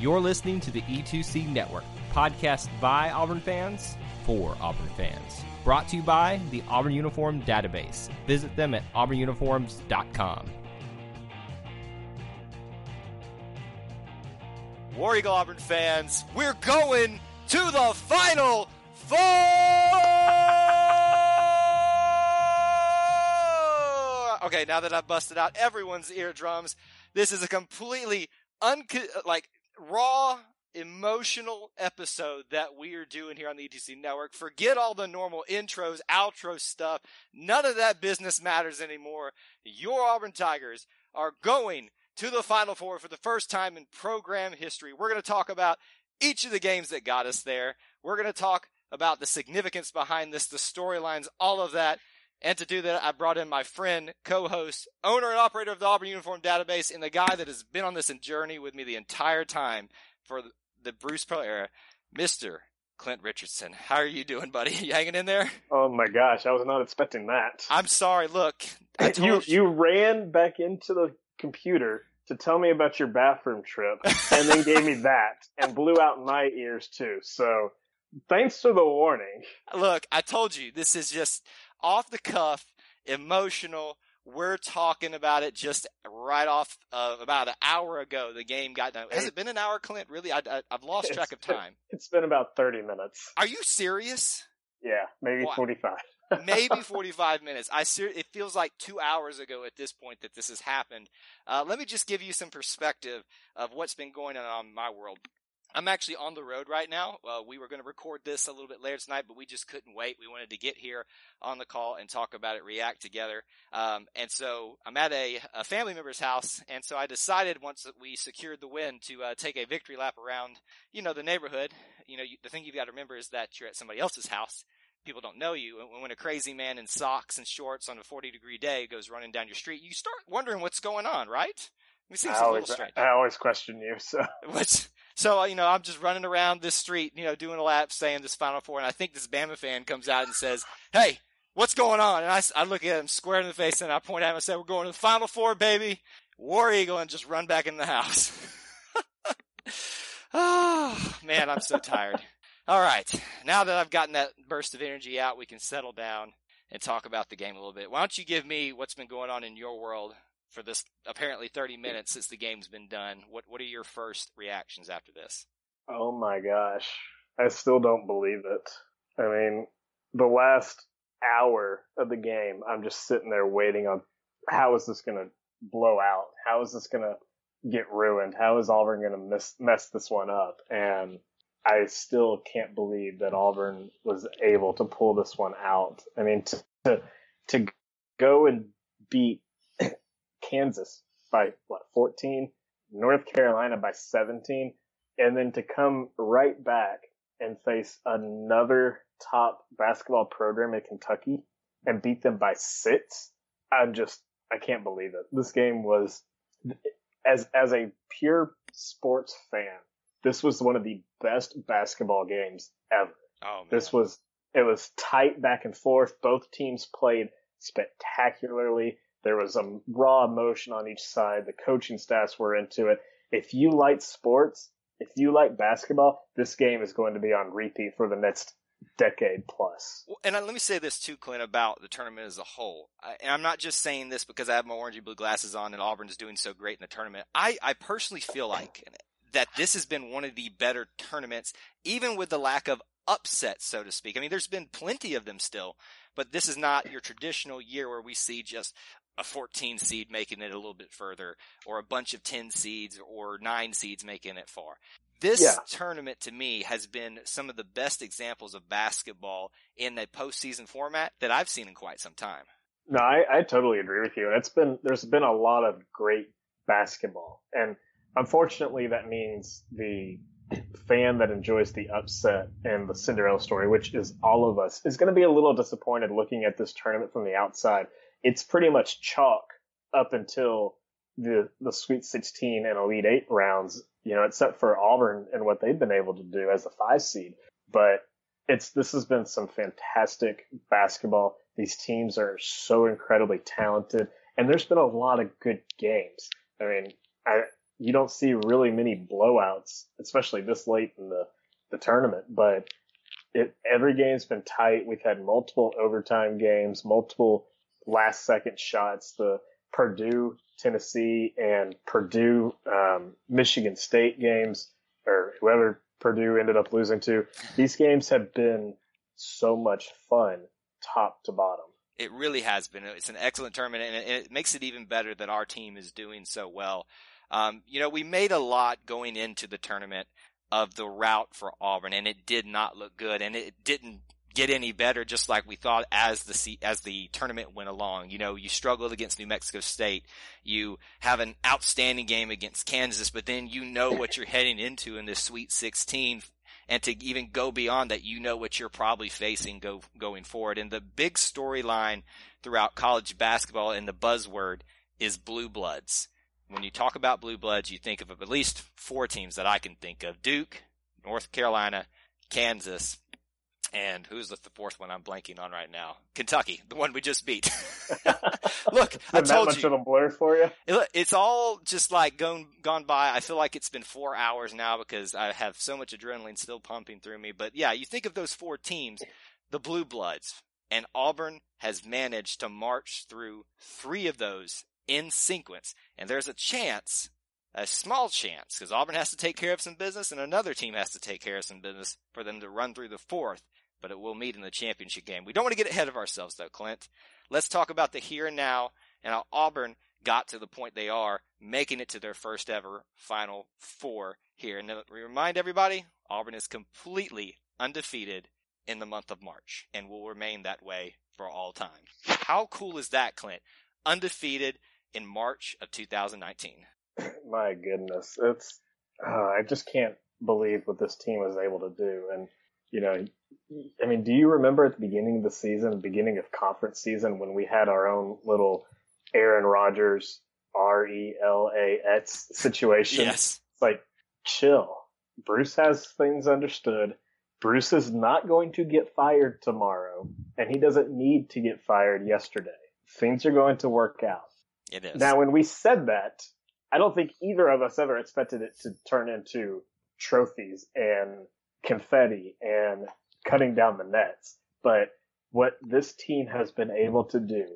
You're listening to the E2C Network, podcast by Auburn fans for Auburn fans. Brought to you by the Auburn Uniform Database. Visit them at auburnuniforms.com. War Eagle Auburn fans, we're going to the Final Four! Okay, now that I've busted out everyone's eardrums, this is a completely unco- like raw emotional episode that we are doing here on the ETC network. Forget all the normal intros, outro stuff. None of that business matters anymore. Your Auburn Tigers are going to the Final Four for the first time in program history. We're going to talk about each of the games that got us there. We're going to talk about the significance behind this, the storylines, all of that. And to do that, I brought in my friend, co-host, owner and operator of the Auburn Uniform Database, and the guy that has been on this journey with me the entire time for the Bruce Pearl era, Mr. Clint Richardson. How are you doing, buddy? You hanging in there? Oh my gosh, I was not expecting that. I'm sorry. Look, I told you you ran back into the computer to tell me about your bathroom trip, and then gave me that, and blew out my ears too. So, thanks for the warning. Look, I told you this is just off the cuff, emotional. We're talking about it just right off uh, about an hour ago. The game got done. Has it been an hour, Clint? Really, I, have lost track of time. It's been about thirty minutes. Are you serious? Yeah, maybe Wow. forty-five. Maybe 45 minutes. I ser- it feels like two hours ago at this point that this has happened. Uh, let me just give you some perspective of what's been going on in my world. I'm actually on the road right now. Uh, we were going to record this a little bit later tonight, but we just couldn't wait. We wanted to get here on the call and talk about it, react together. Um, and so I'm at a, a family member's house, and so I decided once that we secured the win to uh, take a victory lap around, you know, the neighborhood. You know, you, the thing you've got to remember is that you're at somebody else's house. People don't know you. And when a crazy man in socks and shorts on a 40 degree day goes running down your street, you start wondering what's going on, right? It seems I always. I always question you. So Which, so, you know, I'm just running around this street, you know, doing a lap saying this Final Four, and I think this Bama fan comes out and says, Hey, what's going on? And I, I look at him square in the face and I point at him and say, We're going to the Final Four, baby. War Eagle, and just run back in the house. oh, man, I'm so tired. All right. Now that I've gotten that burst of energy out, we can settle down and talk about the game a little bit. Why don't you give me what's been going on in your world for this apparently 30 minutes since the game's been done? What what are your first reactions after this? Oh my gosh. I still don't believe it. I mean, the last hour of the game, I'm just sitting there waiting on how is this going to blow out? How is this going to get ruined? How is Auburn going to mess, mess this one up? And I still can't believe that Auburn was able to pull this one out. I mean, to, to, to go and beat Kansas by what, 14? North Carolina by 17? and then to come right back and face another top basketball program in Kentucky and beat them by six, I'm just I can't believe it. This game was as as a pure sports fan, this was one of the best basketball games ever. Oh man. This was it was tight back and forth. Both teams played spectacularly. There was a raw emotion on each side. The coaching staffs were into it. If you like sports, if you like basketball, this game is going to be on repeat for the next decade plus. And let me say this too, Clint, about the tournament as a whole. And I'm not just saying this because I have my orange and blue glasses on and Auburn's doing so great in the tournament. I, I personally feel like that this has been one of the better tournaments, even with the lack of upsets, so to speak. I mean, there's been plenty of them still, but this is not your traditional year where we see just a 14 seed making it a little bit further or a bunch of 10 seeds or 9 seeds making it far. This Yeah. tournament to me has been some of the best examples of basketball in a postseason format that I've seen in quite some time. No, I, I totally agree with you. It's been there's been a lot of great basketball, and unfortunately, that means the fan that enjoys the upset and the Cinderella story, which is all of us, is going to be a little disappointed looking at this tournament from the outside. It's pretty much chalk up until the the Sweet 16 and Elite Eight rounds, you know, except for Auburn and what they've been able to do as a five seed. But it's this has been some fantastic basketball. These teams are so incredibly talented, and there's been a lot of good games. I mean, I, you don't see really many blowouts, especially this late in the, the tournament, but it, every game's been tight. We've had multiple overtime games, multiple last second shots. The Purdue, Tennessee, and Purdue, um, Michigan State games, or whoever Purdue ended up losing to. These games have been so much fun, top to bottom. It really has been. It's an excellent tournament, and it makes it even better that our team is doing so well. Um, you know, we made a lot going into the tournament of the route for Auburn, and it did not look good, and it didn't get any better just like we thought as the as the tournament went along. You know, you struggled against New Mexico State. You have an outstanding game against Kansas, but then you know what you're heading into in this Sweet 16 and to even go beyond that, you know what you're probably facing go going forward. And the big storyline throughout college basketball and the buzzword is blue bloods. When you talk about blue bloods, you think of at least four teams that I can think of: Duke, North Carolina, Kansas, and who's the fourth one I'm blanking on right now? Kentucky, the one we just beat. Look, I told you. of a blur for you. It, it's all just like gone gone by. I feel like it's been four hours now because I have so much adrenaline still pumping through me. But yeah, you think of those four teams, the Blue Bloods, and Auburn has managed to march through three of those in sequence. And there's a chance, a small chance, because Auburn has to take care of some business and another team has to take care of some business for them to run through the fourth but it will meet in the championship game. We don't want to get ahead of ourselves though, Clint. Let's talk about the here and now and how Auburn got to the point they are, making it to their first ever Final Four here. And we remind everybody, Auburn is completely undefeated in the month of March and will remain that way for all time. How cool is that, Clint? Undefeated in March of 2019. My goodness, it's uh, I just can't believe what this team was able to do. And you know, I mean, do you remember at the beginning of the season, beginning of conference season, when we had our own little Aaron Rodgers R E L A X situation? Yes. It's like, chill. Bruce has things understood. Bruce is not going to get fired tomorrow, and he doesn't need to get fired yesterday. Things are going to work out. It is. Now, when we said that, I don't think either of us ever expected it to turn into trophies and confetti and cutting down the nets. But what this team has been able to do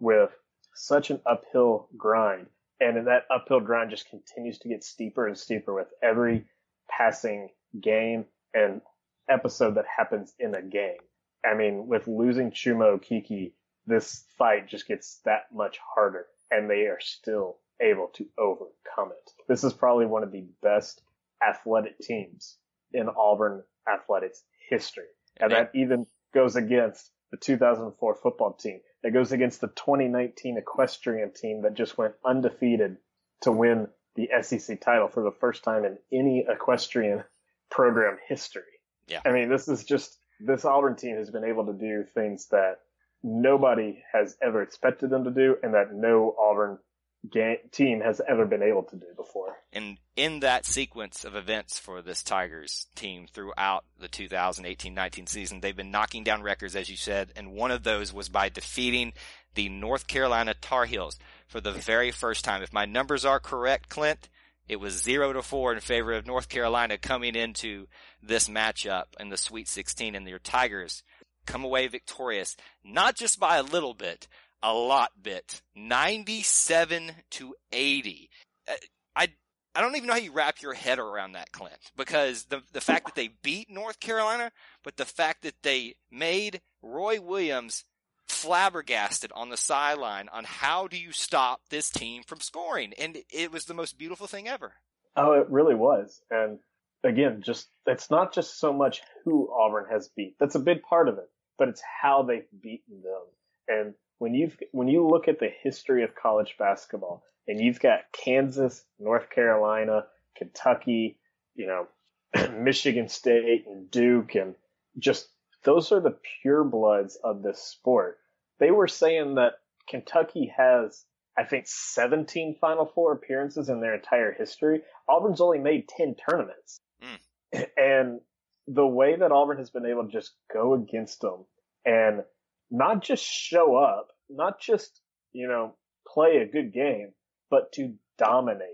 with such an uphill grind, and that uphill grind just continues to get steeper and steeper with every passing game and episode that happens in a game. I mean, with losing Chuma Okeke, this fight just gets that much harder, and they are still able to overcome it. This is probably one of the best athletic teams in Auburn athletics history. And that even goes against the 2004 football team. That goes against the 2019 equestrian team that just went undefeated to win the SEC title for the first time in any equestrian program history. Yeah. I mean, this is just, this Auburn team has been able to do things that nobody has ever expected them to do and that no Auburn team has ever been able to do before. And in that sequence of events for this Tigers team throughout the 2018-19 season, they've been knocking down records, as you said, and one of those was by defeating the North Carolina Tar Heels for the very first time. If my numbers are correct, Clint, it was zero to four in favor of North Carolina coming into this matchup in the Sweet 16 and your Tigers come away victorious, not just by a little bit, a lot bit. 97 to 80. Uh, I, I don't even know how you wrap your head around that, Clint, because the, the fact that they beat North Carolina, but the fact that they made Roy Williams flabbergasted on the sideline on how do you stop this team from scoring. And it was the most beautiful thing ever. Oh, it really was. And again, just, it's not just so much who Auburn has beat. That's a big part of it, but it's how they've beaten them. And when you when you look at the history of college basketball and you've got Kansas, North Carolina, Kentucky, you know, Michigan State and Duke and just those are the pure bloods of this sport. They were saying that Kentucky has I think 17 Final Four appearances in their entire history. Auburn's only made 10 tournaments. Mm. And the way that Auburn has been able to just go against them and not just show up, not just, you know, play a good game, but to dominate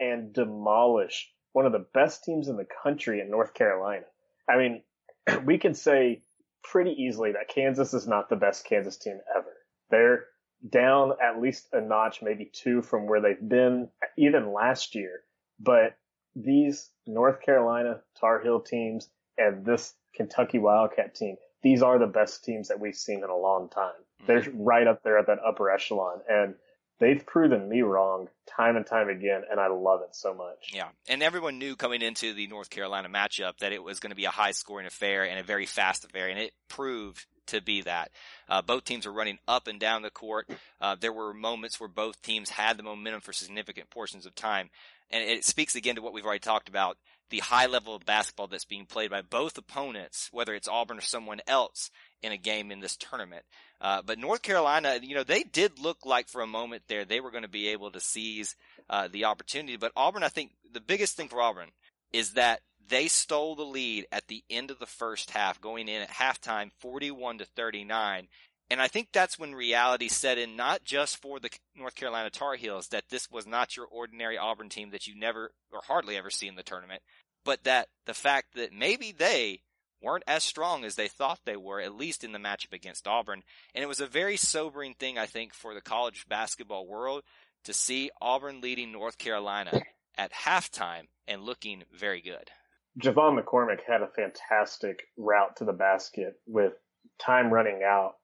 and demolish one of the best teams in the country in North Carolina. I mean, we can say pretty easily that Kansas is not the best Kansas team ever. They're down at least a notch, maybe two from where they've been even last year. But these North Carolina Tar Heel teams and this Kentucky Wildcat team, these are the best teams that we've seen in a long time. They're right up there at that upper echelon. And they've proven me wrong time and time again, and I love it so much. Yeah, and everyone knew coming into the North Carolina matchup that it was going to be a high scoring affair and a very fast affair, and it proved to be that. Uh, both teams were running up and down the court. Uh, there were moments where both teams had the momentum for significant portions of time. And it speaks again to what we've already talked about the high level of basketball that's being played by both opponents, whether it's Auburn or someone else in a game in this tournament. Uh, but North Carolina, you know, they did look like for a moment there they were going to be able to seize uh, the opportunity. But Auburn, I think the biggest thing for Auburn is that they stole the lead at the end of the first half, going in at halftime 41 to 39. And I think that's when reality set in, not just for the North Carolina Tar Heels, that this was not your ordinary Auburn team that you never or hardly ever see in the tournament, but that the fact that maybe they weren't as strong as they thought they were, at least in the matchup against Auburn. And it was a very sobering thing, I think, for the college basketball world to see Auburn leading North Carolina at halftime and looking very good. J'Von McCormick had a fantastic route to the basket with time running out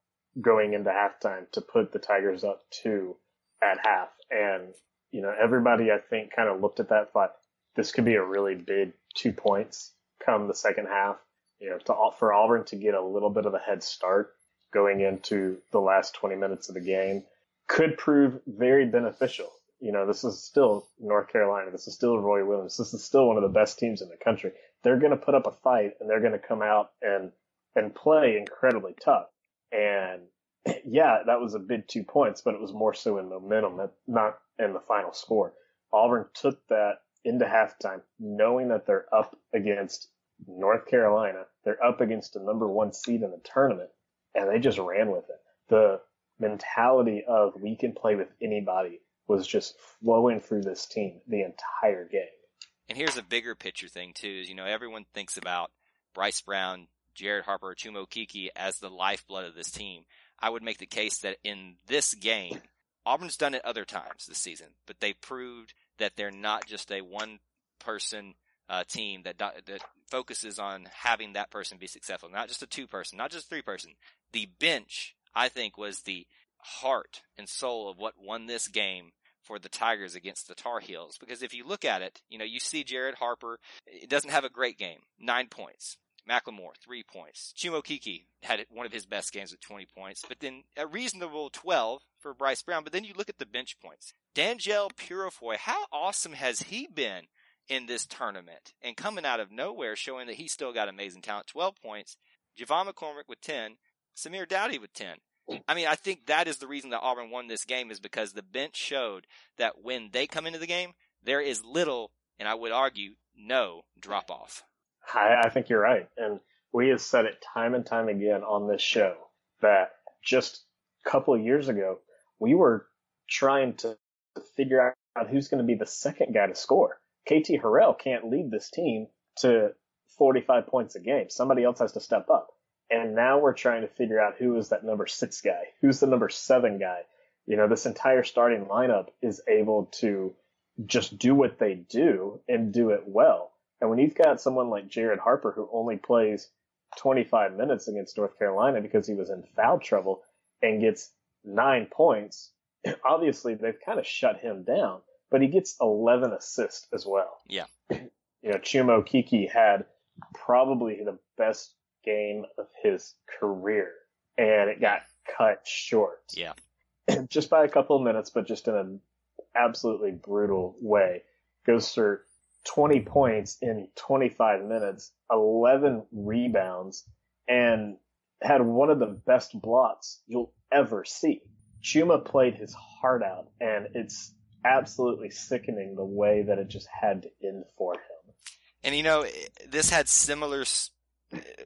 going into halftime to put the Tigers up two at half. And, you know, everybody I think kind of looked at that thought this could be a really big two points come the second half. You know, to, for Auburn to get a little bit of a head start going into the last 20 minutes of the game could prove very beneficial you know, this is still North Carolina. This is still Roy Williams. This is still one of the best teams in the country. They're going to put up a fight and they're going to come out and, and play incredibly tough. And yeah, that was a big two points, but it was more so in momentum, not in the final score. Auburn took that into halftime, knowing that they're up against North Carolina. They're up against a number one seed in the tournament, and they just ran with it. The mentality of we can play with anybody was just flowing through this team the entire game. And here's a bigger picture thing too, is you know, everyone thinks about Bryce Brown, Jared Harper, Chuma Okeke as the lifeblood of this team. I would make the case that in this game, Auburn's done it other times this season, but they proved that they're not just a one person uh, team that that focuses on having that person be successful, not just a two person, not just three person. The bench, I think, was the heart and soul of what won this game for the Tigers against the Tar Heels. Because if you look at it, you know, you see Jared Harper, it doesn't have a great game. Nine points. McLemore, three points. Chuma Okeke had one of his best games with 20 points, but then a reasonable 12 for Bryce Brown. But then you look at the bench points. Danjel Purifoy, how awesome has he been in this tournament? And coming out of nowhere, showing that he's still got amazing talent. 12 points. J'Von McCormick with 10. Samir Doughty with 10. I mean, I think that is the reason that Auburn won this game is because the bench showed that when they come into the game, there is little, and I would argue, no drop off. I, I think you're right. And we have said it time and time again on this show that just a couple of years ago, we were trying to figure out who's going to be the second guy to score. KT Harrell can't lead this team to 45 points a game. Somebody else has to step up. And now we're trying to figure out who is that number six guy? Who's the number seven guy? You know, this entire starting lineup is able to just do what they do and do it well. And when you've got someone like Jared Harper who only plays 25 minutes against North Carolina because he was in foul trouble and gets nine points, obviously they've kind of shut him down, but he gets 11 assists as well. Yeah. You know, Chuma Okeke had probably the best game of his career. And it got cut short. Yeah. just by a couple of minutes, but just in an absolutely brutal way. Goes for 20 points in 25 minutes, 11 rebounds, and had one of the best blocks you'll ever see. Chuma played his heart out, and it's absolutely sickening the way that it just had to end for him. And you know, this had similar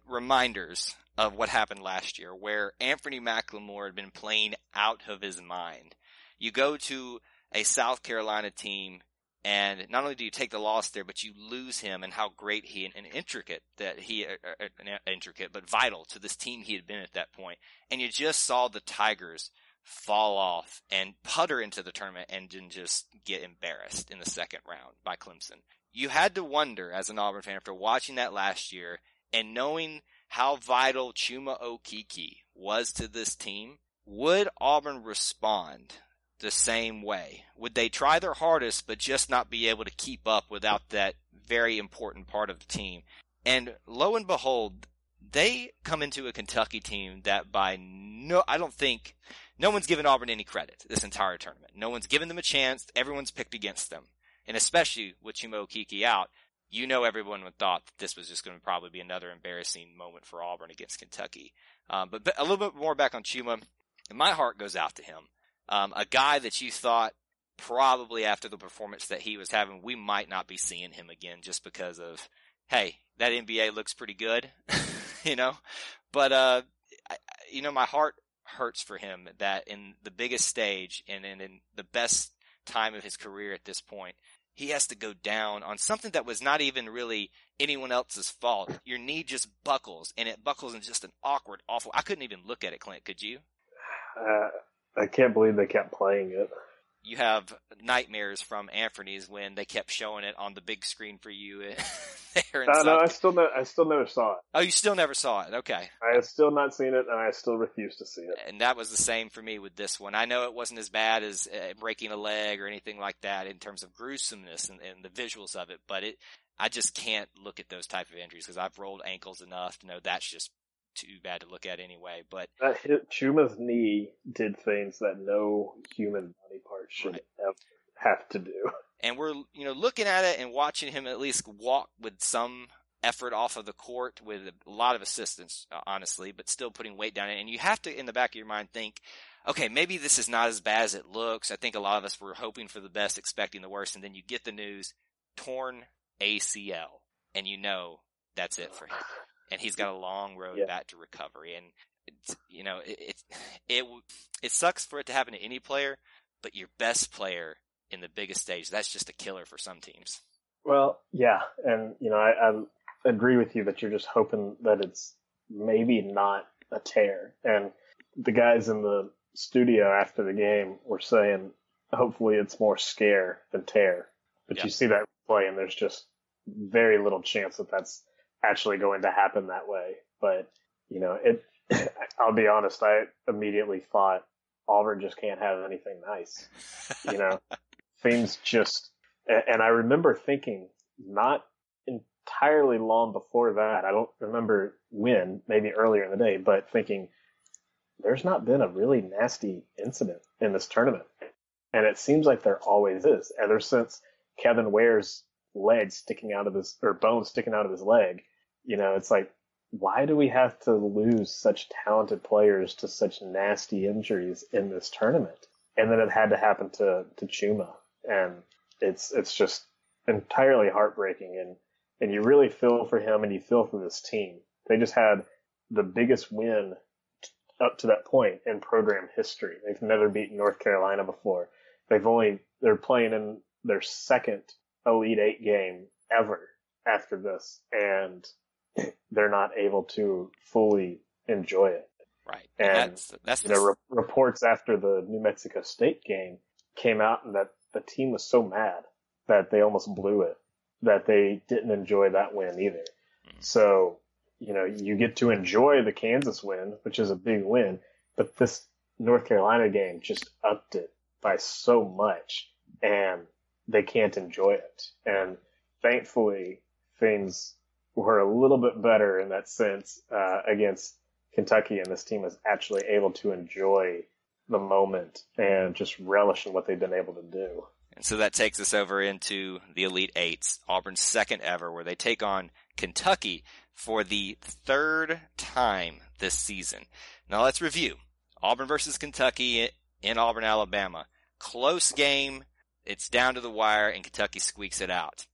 reminders of what happened last year, where Anfernee McLemore had been playing out of his mind. You go to a South Carolina team, and not only do you take the loss there, but you lose him and how great he and, intricate that he, uh, uh, uh, intricate, but vital to this team he had been at that point. And you just saw the Tigers fall off and putter into the tournament and then just get embarrassed in the second round by Clemson. You had to wonder as an Auburn fan after watching that last year and knowing how vital Chuma Okeke was to this team, would Auburn respond the same way? Would they try their hardest but just not be able to keep up without that very important part of the team? And lo and behold, they come into a Kentucky team that by no, I don't think, no one's given Auburn any credit this entire tournament. No one's given them a chance. Everyone's picked against them. And especially with Chuma Okeke out, you know everyone would thought that this was just going to probably be another embarrassing moment for Auburn against Kentucky. Um, but, but, a little bit more back on Chuma. My heart goes out to him. Um, a guy that you thought probably after the performance that he was having, we might not be seeing him again just because of, hey, that NBA looks pretty good, you know. But uh, I, you know, my heart hurts for him that in the biggest stage and, and in the best time of his career at this point, he has to go down on something that was not even really anyone else's fault. Your knee just buckles, and it buckles in just an awkward, awful. I couldn't even look at it, Clint. Could you? Uh, I can't believe they kept playing it. You have nightmares from Anthony's when they kept showing it on the big screen for you there. Uh, no, I still no, I still never saw it. Oh, you still never saw it? Okay. I have still not seen it, and I still refuse to see it. And that was the same for me with this one. I know it wasn't as bad as uh, breaking a leg or anything like that in terms of gruesomeness and, and the visuals of it, but it. I just can't look at those type of injuries because I've rolled ankles enough to know that's just too bad to look at anyway. But hit Chuma's knee did things that no human body part should right. ever have to do. And we're you know looking at it and watching him at least walk with some effort off of the court with a lot of assistance, uh, honestly, but still putting weight down. And you have to, in the back of your mind, think, okay, maybe this is not as bad as it looks. I think a lot of us were hoping for the best, expecting the worst, and then you get the news, torn ACL, and you know that's it for him and he's got a long road yeah. back to recovery. And you know, it, it it it sucks for it to happen to any player, but your best player in the biggest stage, that's just a killer for some teams. Well, yeah, and you know, I, I agree with you that you're just hoping that it's maybe not a tear. And the guys in the studio after the game were saying, hopefully it's more scare than tear. But you see that play, and there's just very little chance that that's actually going to happen that way. But, you know, it, I'll be honest, I immediately thought Auburn just can't have anything nice. You know, things just, and I remember thinking not entirely long before that, I don't remember when, maybe earlier in the day, but thinking there's not been a really nasty incident in this tournament. And it seems like there always is ever since Kevin Ware's leg sticking out of his, or bone sticking out of his leg you know, it's like, why do we have to lose such talented players to such nasty injuries in this tournament? And then it had to happen to, to Chuma. And it's, it's just entirely heartbreaking. And, and you really feel for him and you feel for this team. They just had the biggest win up to that point in program history. They've never beaten North Carolina before. They've only, they're playing in their second Elite Eight game ever after this. And they're not able to fully enjoy it. Right. And, and that's, that's you know, re- reports after the New Mexico State game came out and that the team was so mad that they almost blew it, that they didn't enjoy that win either. Mm-hmm. So, you know, you get to enjoy the Kansas win, which is a big win, but this North Carolina game just upped it by so much and they can't enjoy it. And thankfully things were a little bit better in that sense uh, against Kentucky and this team is actually able to enjoy the moment and just relish in what they've been able to do. And so that takes us over into the Elite Eights, Auburn's second ever, where they take on Kentucky for the third time this season. Now let's review. Auburn versus Kentucky in Auburn, Alabama. Close game. It's down to the wire and Kentucky squeaks it out.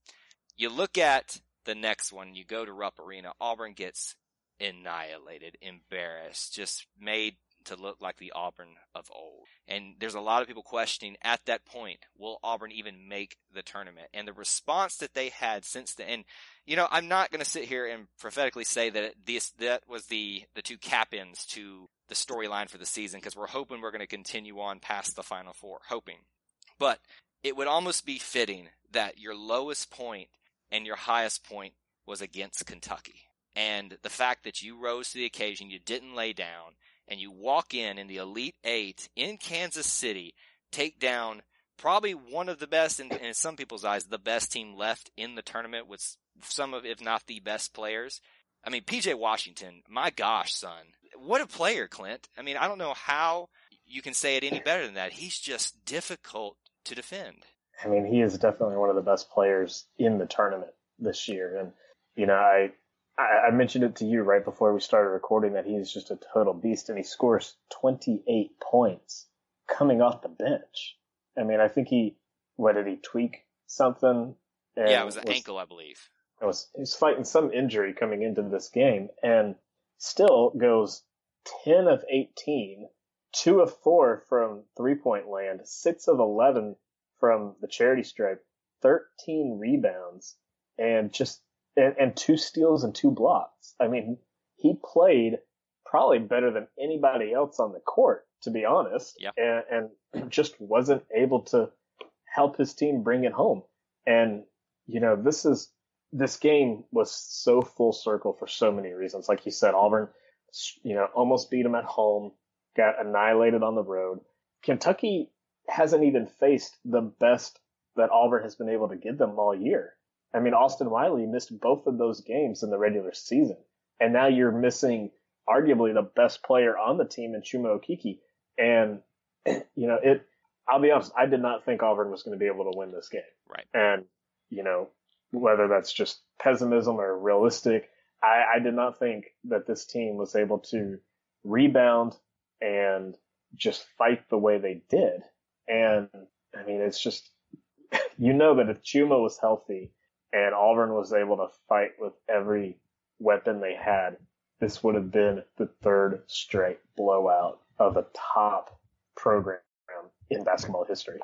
You look at the next one, you go to Rupp Arena. Auburn gets annihilated, embarrassed, just made to look like the Auburn of old. And there's a lot of people questioning at that point, will Auburn even make the tournament? And the response that they had since then, and you know, I'm not going to sit here and prophetically say that this that was the the two cap-ins to the storyline for the season because we're hoping we're going to continue on past the final four, hoping. But it would almost be fitting that your lowest point and your highest point was against Kentucky. And the fact that you rose to the occasion, you didn't lay down, and you walk in in the Elite Eight in Kansas City, take down probably one of the best, and in, some people's eyes, the best team left in the tournament with some of, if not the best players. I mean, PJ Washington, my gosh, son. What a player, Clint. I mean, I don't know how you can say it any better than that. He's just difficult to defend. I mean, he is definitely one of the best players in the tournament this year. And, you know, I, I, mentioned it to you right before we started recording that he's just a total beast and he scores 28 points coming off the bench. I mean, I think he, what did he tweak something? yeah, it was an was, ankle, I believe. It was, he was fighting some injury coming into this game and still goes 10 of 18, 2 of 4 from three point land, 6 of 11 from the charity stripe, 13 rebounds, and just and, and two steals and two blocks. I mean, he played probably better than anybody else on the court, to be honest, yep. and, and just wasn't able to help his team bring it home. And, you know, this is, this game was so full circle for so many reasons. Like you said, Auburn, you know, almost beat them at home, got annihilated on the road. Kentucky hasn't even faced the best that Auburn has been able to give them all year. I mean, Austin Wiley missed both of those games in the regular season. And now you're missing arguably the best player on the team in Chuma Okeke. And, you know, it, I'll be honest, I did not think Auburn was going to be able to win this game. Right. And, you know, whether that's just pessimism or realistic, I, I did not think that this team was able to rebound and just fight the way they did. And I mean, it's just, you know that if Chuma was healthy, and Auburn was able to fight with every weapon they had, this would have been the third straight blowout of a top program in basketball history.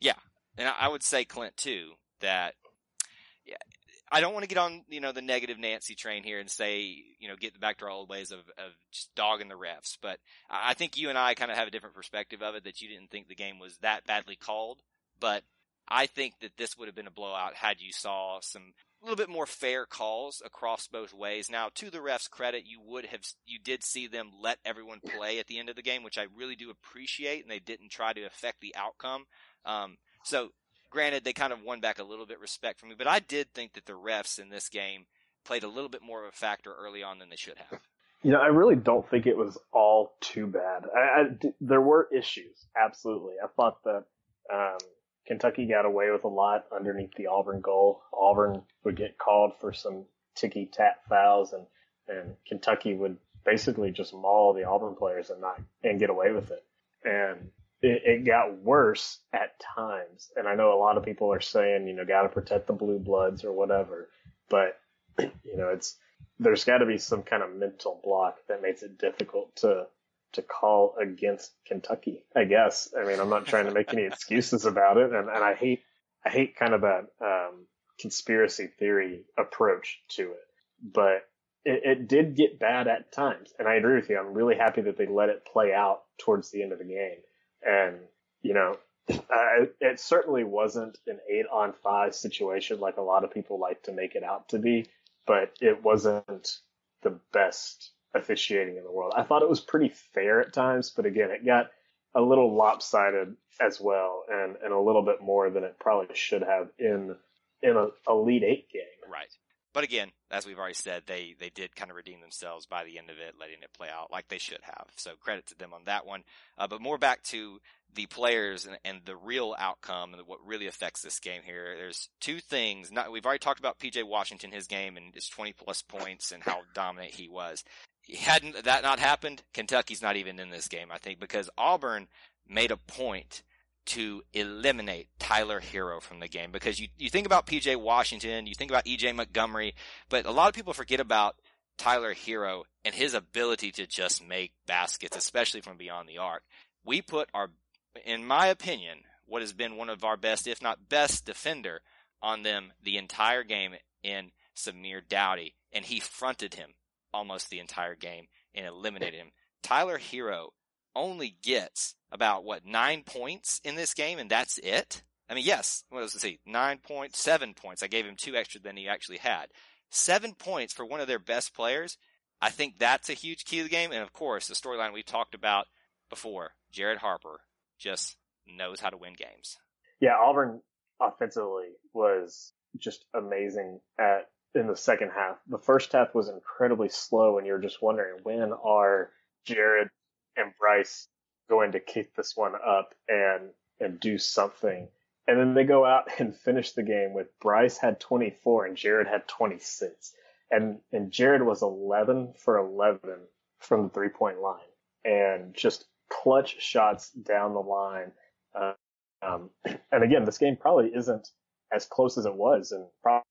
Yeah, and I would say Clint too that I don't want to get on you know the negative Nancy train here and say you know get back to our old ways of of just dogging the refs, but I think you and I kind of have a different perspective of it that you didn't think the game was that badly called, but I think that this would have been a blowout had you saw some a little bit more fair calls across both ways. Now, to the refs' credit, you would have you did see them let everyone play at the end of the game, which I really do appreciate, and they didn't try to affect the outcome. Um, so, granted, they kind of won back a little bit respect from me, but I did think that the refs in this game played a little bit more of a factor early on than they should have. You know, I really don't think it was all too bad. I, I, there were issues, absolutely. I thought that um, Kentucky got away with a lot underneath the Auburn goal. Auburn would get called for some ticky tack fouls, and and Kentucky would basically just maul the Auburn players and not and get away with it. And it, it got worse at times. And I know a lot of people are saying, you know, got to protect the blue bloods or whatever, but you know, it's there's got to be some kind of mental block that makes it difficult to to call against Kentucky. I guess. I mean, I'm not trying to make any excuses about it, and, and I hate I hate kind of that um, conspiracy theory approach to it. But it, it, did get bad at times, and I agree with you. I'm really happy that they let it play out towards the end of the game, and you know. It certainly wasn't an eight on five situation like a lot of people like to make it out to be, but it wasn't the best officiating in the world. I thought it was pretty fair at times, but again, it got a little lopsided as well, and and a little bit more than it probably should have in in a Elite Eight game. Right. But again, as we've already said, they they did kind of redeem themselves by the end of it, letting it play out like they should have. So credit to them on that one. Uh, but more back to the players and, and the real outcome and what really affects this game here. There's two things. Not, we've already talked about PJ Washington, his game and his 20 plus points and how dominant he was. Hadn't that not happened, Kentucky's not even in this game, I think, because Auburn made a point to eliminate Tyler Herro from the game because you, you think about PJ Washington, you think about EJ Montgomery, but a lot of people forget about Tyler Herro and his ability to just make baskets, especially from beyond the arc. We put our, in my opinion, what has been one of our best, if not best defender on them the entire game in Samir Doughty, and he fronted him almost the entire game and eliminated him. Tyler Herro only gets about what nine points in this game, and that's it. I mean, yes, what does it say? Nine points, seven points. I gave him two extra than he actually had. Seven points for one of their best players. I think that's a huge key to the game. And of course, the storyline we talked about before, Jared Harper just knows how to win games. Yeah, Auburn offensively was just amazing at in the second half. The first half was incredibly slow, and you're just wondering when are Jared and Bryce going to keep this one up and and do something. And then they go out and finish the game with Bryce had 24 and Jared had 26. And and Jared was 11 for 11 from the three point line and just clutch shots down the line. Uh, um, and again, this game probably isn't as close as it was, and probably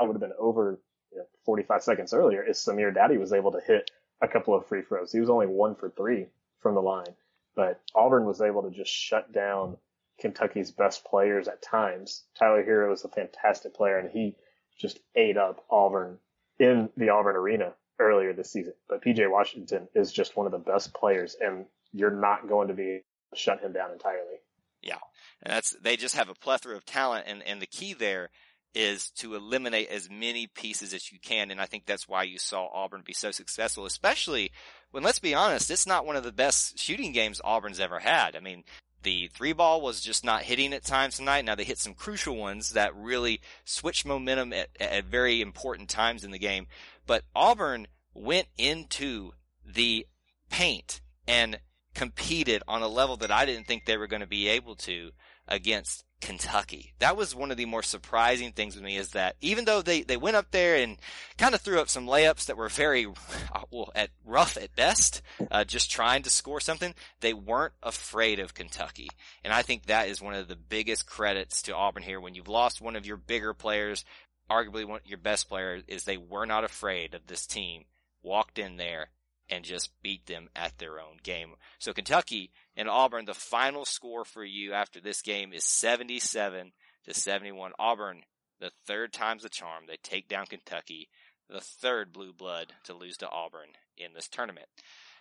would have been over you know, 45 seconds earlier. If Samir Doughty was able to hit a couple of free throws, he was only one for three from the line. But Auburn was able to just shut down Kentucky's best players at times. Tyler Herro is a fantastic player, and he just ate up Auburn in the Auburn arena earlier this season. But PJ Washington is just one of the best players, and you're not going to be shut him down entirely. Yeah, and that's they just have a plethora of talent, and and the key there is to eliminate as many pieces as you can. And I think that's why you saw Auburn be so successful, especially when, let's be honest, it's not one of the best shooting games Auburn's ever had. I mean, the three ball was just not hitting at times tonight. Now they hit some crucial ones that really switched momentum at, at very important times in the game. But Auburn went into the paint and competed on a level that I didn't think they were going to be able to against Kentucky. That was one of the more surprising things with me is that even though they, they went up there and kind of threw up some layups that were very, uh, well, at rough at best, uh, just trying to score something, they weren't afraid of Kentucky. And I think that is one of the biggest credits to Auburn here when you've lost one of your bigger players, arguably one your best player is they were not afraid of this team, walked in there and just beat them at their own game. So Kentucky and Auburn, the final score for you after this game is 77 to 71. Auburn, the third time's the charm. They take down Kentucky, the third blue blood to lose to Auburn in this tournament.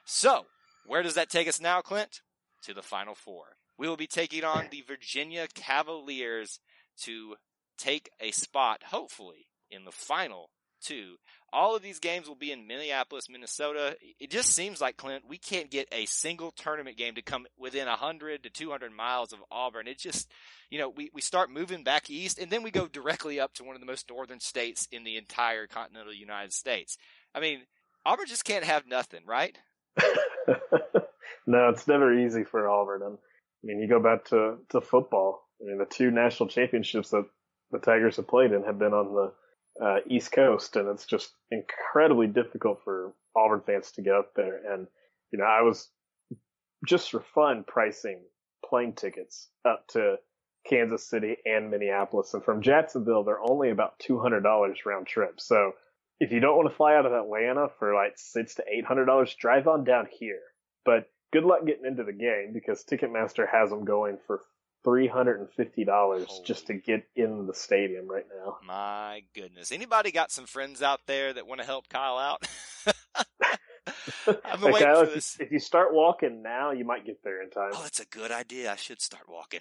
So, where does that take us now, Clint? To the final four. We will be taking on the Virginia Cavaliers to take a spot, hopefully, in the final two all of these games will be in Minneapolis, Minnesota. It just seems like Clint, we can't get a single tournament game to come within 100 to 200 miles of Auburn. It just, you know, we, we start moving back east and then we go directly up to one of the most northern states in the entire continental United States. I mean, Auburn just can't have nothing, right? no, it's never easy for Auburn. I mean, you go back to, to football. I mean, the two national championships that the Tigers have played in have been on the uh, East Coast, and it's just incredibly difficult for Auburn fans to get up there. And you know, I was just for fun pricing plane tickets up to Kansas City and Minneapolis, and from Jacksonville they're only about two hundred dollars round trip. So if you don't want to fly out of Atlanta for like six to eight hundred dollars, drive on down here. But good luck getting into the game because Ticketmaster has them going for three hundred and fifty dollars just to get in the stadium right now. My goodness! Anybody got some friends out there that want to help Kyle out? I've been waiting Kyle, for this. If you start walking now, you might get there in time. Oh, that's a good idea. I should start walking.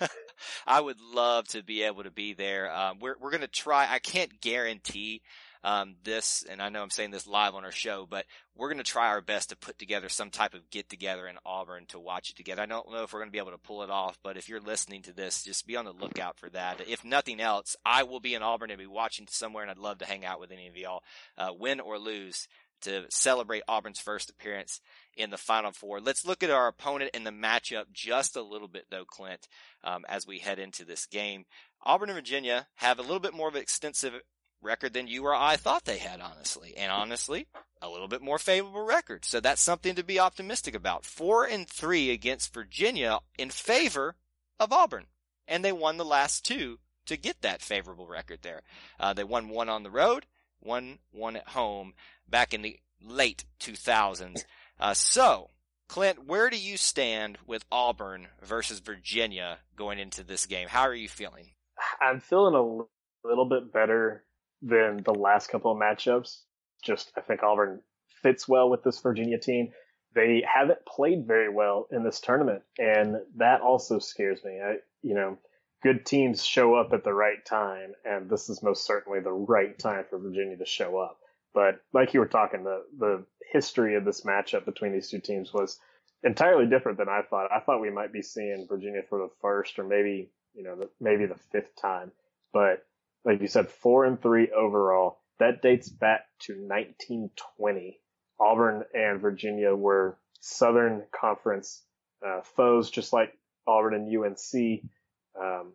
I would love to be able to be there. Um, we're we're gonna try. I can't guarantee um, this, and I know I'm saying this live on our show, but we're going to try our best to put together some type of get together in Auburn to watch it together. I don't know if we're going to be able to pull it off, but if you're listening to this, just be on the lookout for that. If nothing else, I will be in Auburn and be watching somewhere, and I'd love to hang out with any of y'all, uh, win or lose to celebrate Auburn's first appearance in the Final Four. Let's look at our opponent in the matchup just a little bit, though, Clint, um, as we head into this game. Auburn and Virginia have a little bit more of an extensive record than you or I thought they had, honestly. And honestly, a little bit more favorable record. So that's something to be optimistic about. Four and three against Virginia in favor of Auburn. And they won the last two to get that favorable record there. Uh, they won one on the road, one one at home back in the late 2000s. Uh, so, Clint, where do you stand with Auburn versus Virginia going into this game? How are you feeling? I'm feeling a little bit better than the last couple of matchups. Just, I think Auburn fits well with this Virginia team. They haven't played very well in this tournament, and that also scares me. I, you know, good teams show up at the right time, and this is most certainly the right time for Virginia to show up. But like you were talking, the the history of this matchup between these two teams was entirely different than I thought. I thought we might be seeing Virginia for the first or maybe you know maybe the fifth time, but like you said, four and three overall. That dates back to 1920. Auburn and Virginia were Southern Conference uh, foes, just like Auburn and UNC. Um,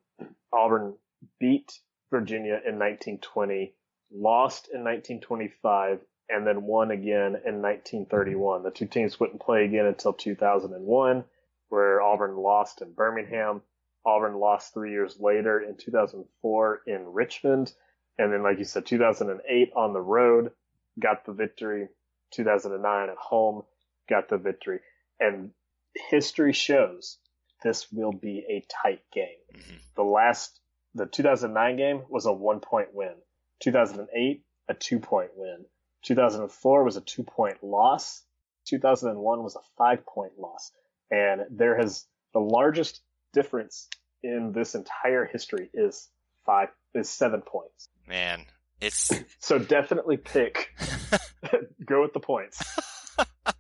Auburn beat Virginia in 1920, lost in 1925, and then won again in 1931. The two teams wouldn't play again until 2001, where Auburn lost in Birmingham. Auburn lost three years later in 2004 in Richmond. And then, like you said, 2008 on the road, got the victory. 2009 at home, got the victory. And history shows this will be a tight game. Mm-hmm. The last, the 2009 game was a one point win. 2008, a two point win. 2004 was a two point loss. 2001 was a five point loss. And there has the largest difference in this entire history is five is seven points. Man, it's so definitely pick go with the points.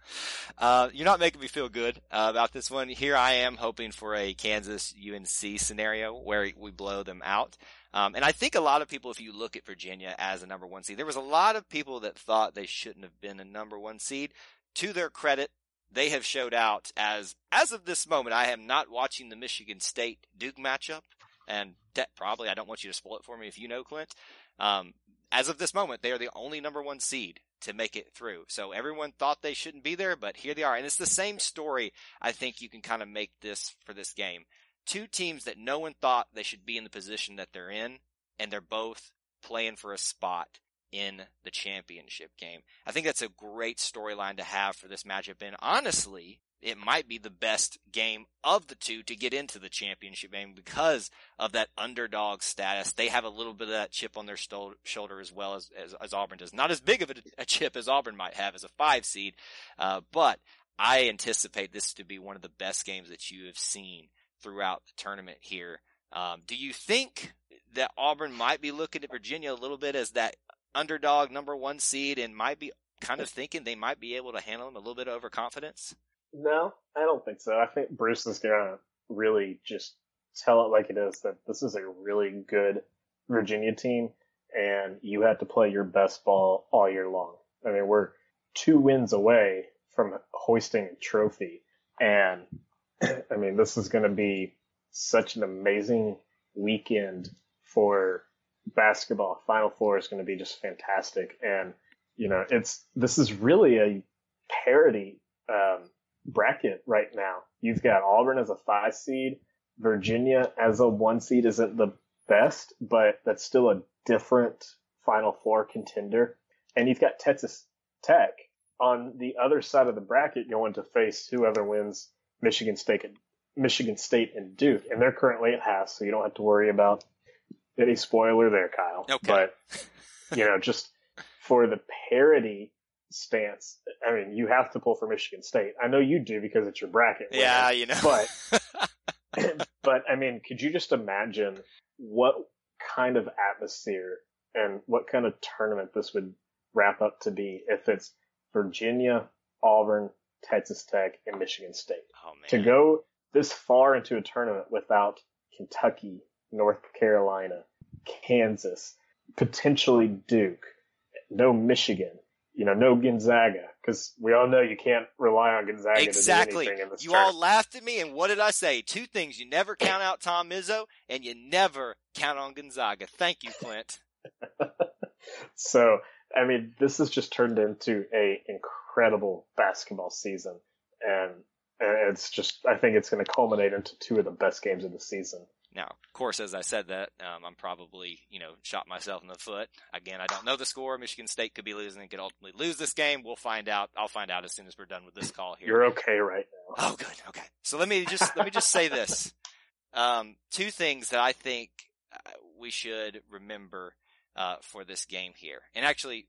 Uh, you're not making me feel good uh, about this one. Here I am hoping for a Kansas UNC scenario where we blow them out. Um, and I think a lot of people, if you look at Virginia as a number one seed, there was a lot of people that thought they shouldn't have been a number one seed. To their credit, they have showed out as as of this moment. I am not watching the Michigan State Duke matchup, and probably I don't want you to spoil it for me if you know Clint. Um, as of this moment, they are the only number one seed to make it through. So everyone thought they shouldn't be there, but here they are. And it's the same story. I think you can kind of make this for this game. Two teams that no one thought they should be in the position that they're in, and they're both playing for a spot in the championship game. I think that's a great storyline to have for this matchup. And honestly, it might be the best game of the two to get into the championship game because of that underdog status. They have a little bit of that chip on their sto- shoulder as well as, as, as, Auburn does. Not as big of a, a, chip as Auburn might have as a five seed, uh, but I anticipate this to be one of the best games that you have seen throughout the tournament here. Um, do you think that Auburn might be looking at Virginia a little bit as that underdog number one seed and might be kind of thinking they might be able to handle them a little bit of overconfidence? No, I don't think so. I think Bruce is gonna really just tell it like it is that this is a really good Virginia team and you have to play your best ball all year long. I mean, we're two wins away from hoisting a trophy and I mean, this is going to be such an amazing weekend for basketball. Final Four is going to be just fantastic. And, you know, it's, this is really a parity, um, bracket right now. You've got Auburn as a five seed, Virginia as a one seed isn't the best, but that's still a different Final Four contender. And you've got Texas Tech on the other side of the bracket going to face whoever wins Michigan State Michigan State and Duke, and they're currently at half, so you don't have to worry about any spoiler there, Kyle. Okay. But you know, just for the parity stance. I mean, you have to pull for Michigan State. I know you do because it's your bracket. Yeah, you know. But but I mean, could you just imagine what kind of atmosphere and what kind of tournament this would wrap up to be if it's Virginia, Auburn, Texas Tech, and Michigan State. Oh man. To go this far into a tournament without Kentucky, North Carolina, Kansas, potentially Duke, no Michigan, you know, no Gonzaga, because we all know you can't rely on Gonzaga Exactly. to do anything in this Exactly. You tournament. all laughed at me, and what did I say? Two things: you never count out Tom Izzo, and you never count on Gonzaga. Thank you, Clint. so, I mean, this has just turned into a incredible basketball season, and and it's just, I think it's going to culminate into two of the best games of the season. Now, of course, as I said that, um, I'm probably, you know, shot myself in the foot. Again, I don't know the score. Michigan State could be losing and could ultimately lose this game. We'll find out. I'll find out as soon as we're done with this call here. You're okay right now. Oh, good. Okay. So let me just let me just say this: um, two things that I think uh, we should remember uh, for this game here, and actually,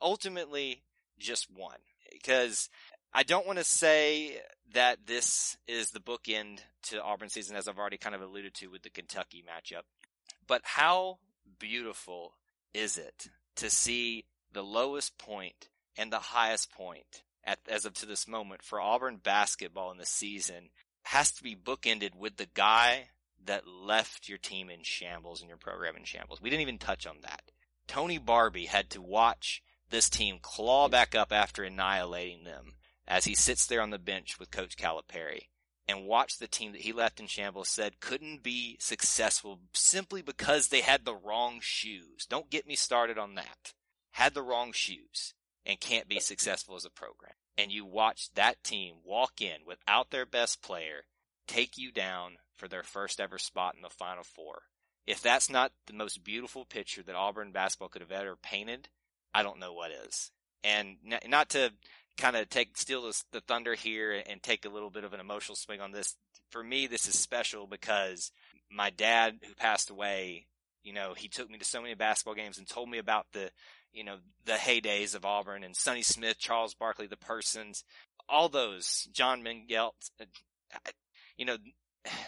ultimately, just one, because I don't want to say that this is the bookend to Auburn season, as I've already kind of alluded to with the Kentucky matchup. But how beautiful is it to see the lowest point and the highest point at, as of to this moment for Auburn basketball in the season has to be bookended with the guy that left your team in shambles and your program in shambles. We didn't even touch on that. Tony Barbee had to watch this team claw back up after annihilating them as he sits there on the bench with Coach Calipari and watch the team that he left in shambles said couldn't be successful simply because they had the wrong shoes. Don't get me started on that. Had the wrong shoes and can't be successful as a program. And you watch that team walk in without their best player, take you down for their first ever spot in the Final Four. If that's not the most beautiful picture that Auburn basketball could have ever painted, I don't know what is. And not to kind of take steal the, the thunder here and take a little bit of an emotional swing on this. For me, this is special because my dad, who passed away, you know, he took me to so many basketball games and told me about the, you know, the heydays of Auburn and Sonny Smith, Charles Barkley, the persons, all those, John Mengelt. You know,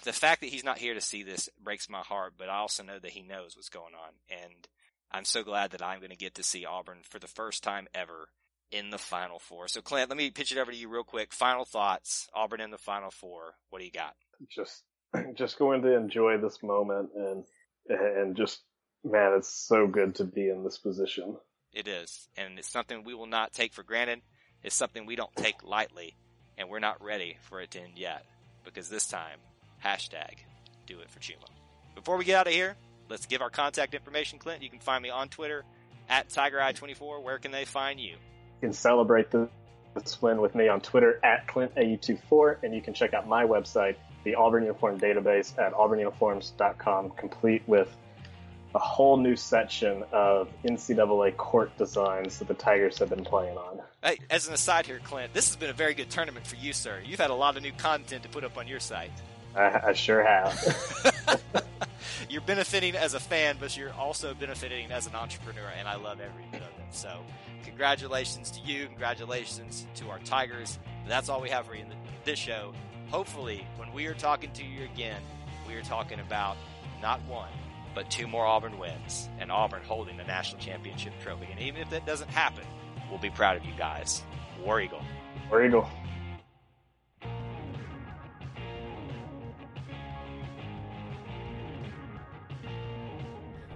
the fact that he's not here to see this breaks my heart, but I also know that he knows what's going on. And I'm so glad that I'm going to get to see Auburn for the first time ever in the Final Four. So, Clint, let me pitch it over to you real quick. Final thoughts. Auburn in the Final Four. What do you got? Just, just going to enjoy this moment and, and just, man, it's so good to be in this position. It is. And it's something we will not take for granted. It's something we don't take lightly. And we're not ready for it to end yet. Because this time, hashtag do it for Chuma. Before we get out of here, let's give our contact information, Clint. You can find me on Twitter at TigerEye24. Where can they find you? You can celebrate this win with me on Twitter at ClintAU24, and you can check out my website, the Auburn Uniform Database, at auburnuniforms.com, complete with a whole new section of NCAA court designs that the Tigers have been playing on. Hey, as an aside here, Clint, this has been a very good tournament for you, sir. You've had a lot of new content to put up on your site. I, I sure have. you're benefiting as a fan, but you're also benefiting as an entrepreneur, and I love every bit of it. So, congratulations to you. Congratulations to our Tigers. That's all we have for you in this show. Hopefully, when we are talking to you again, we are talking about not one, but two more Auburn wins, and Auburn holding the national championship trophy. And even if that doesn't happen, we'll be proud of you guys. War Eagle. War Eagle.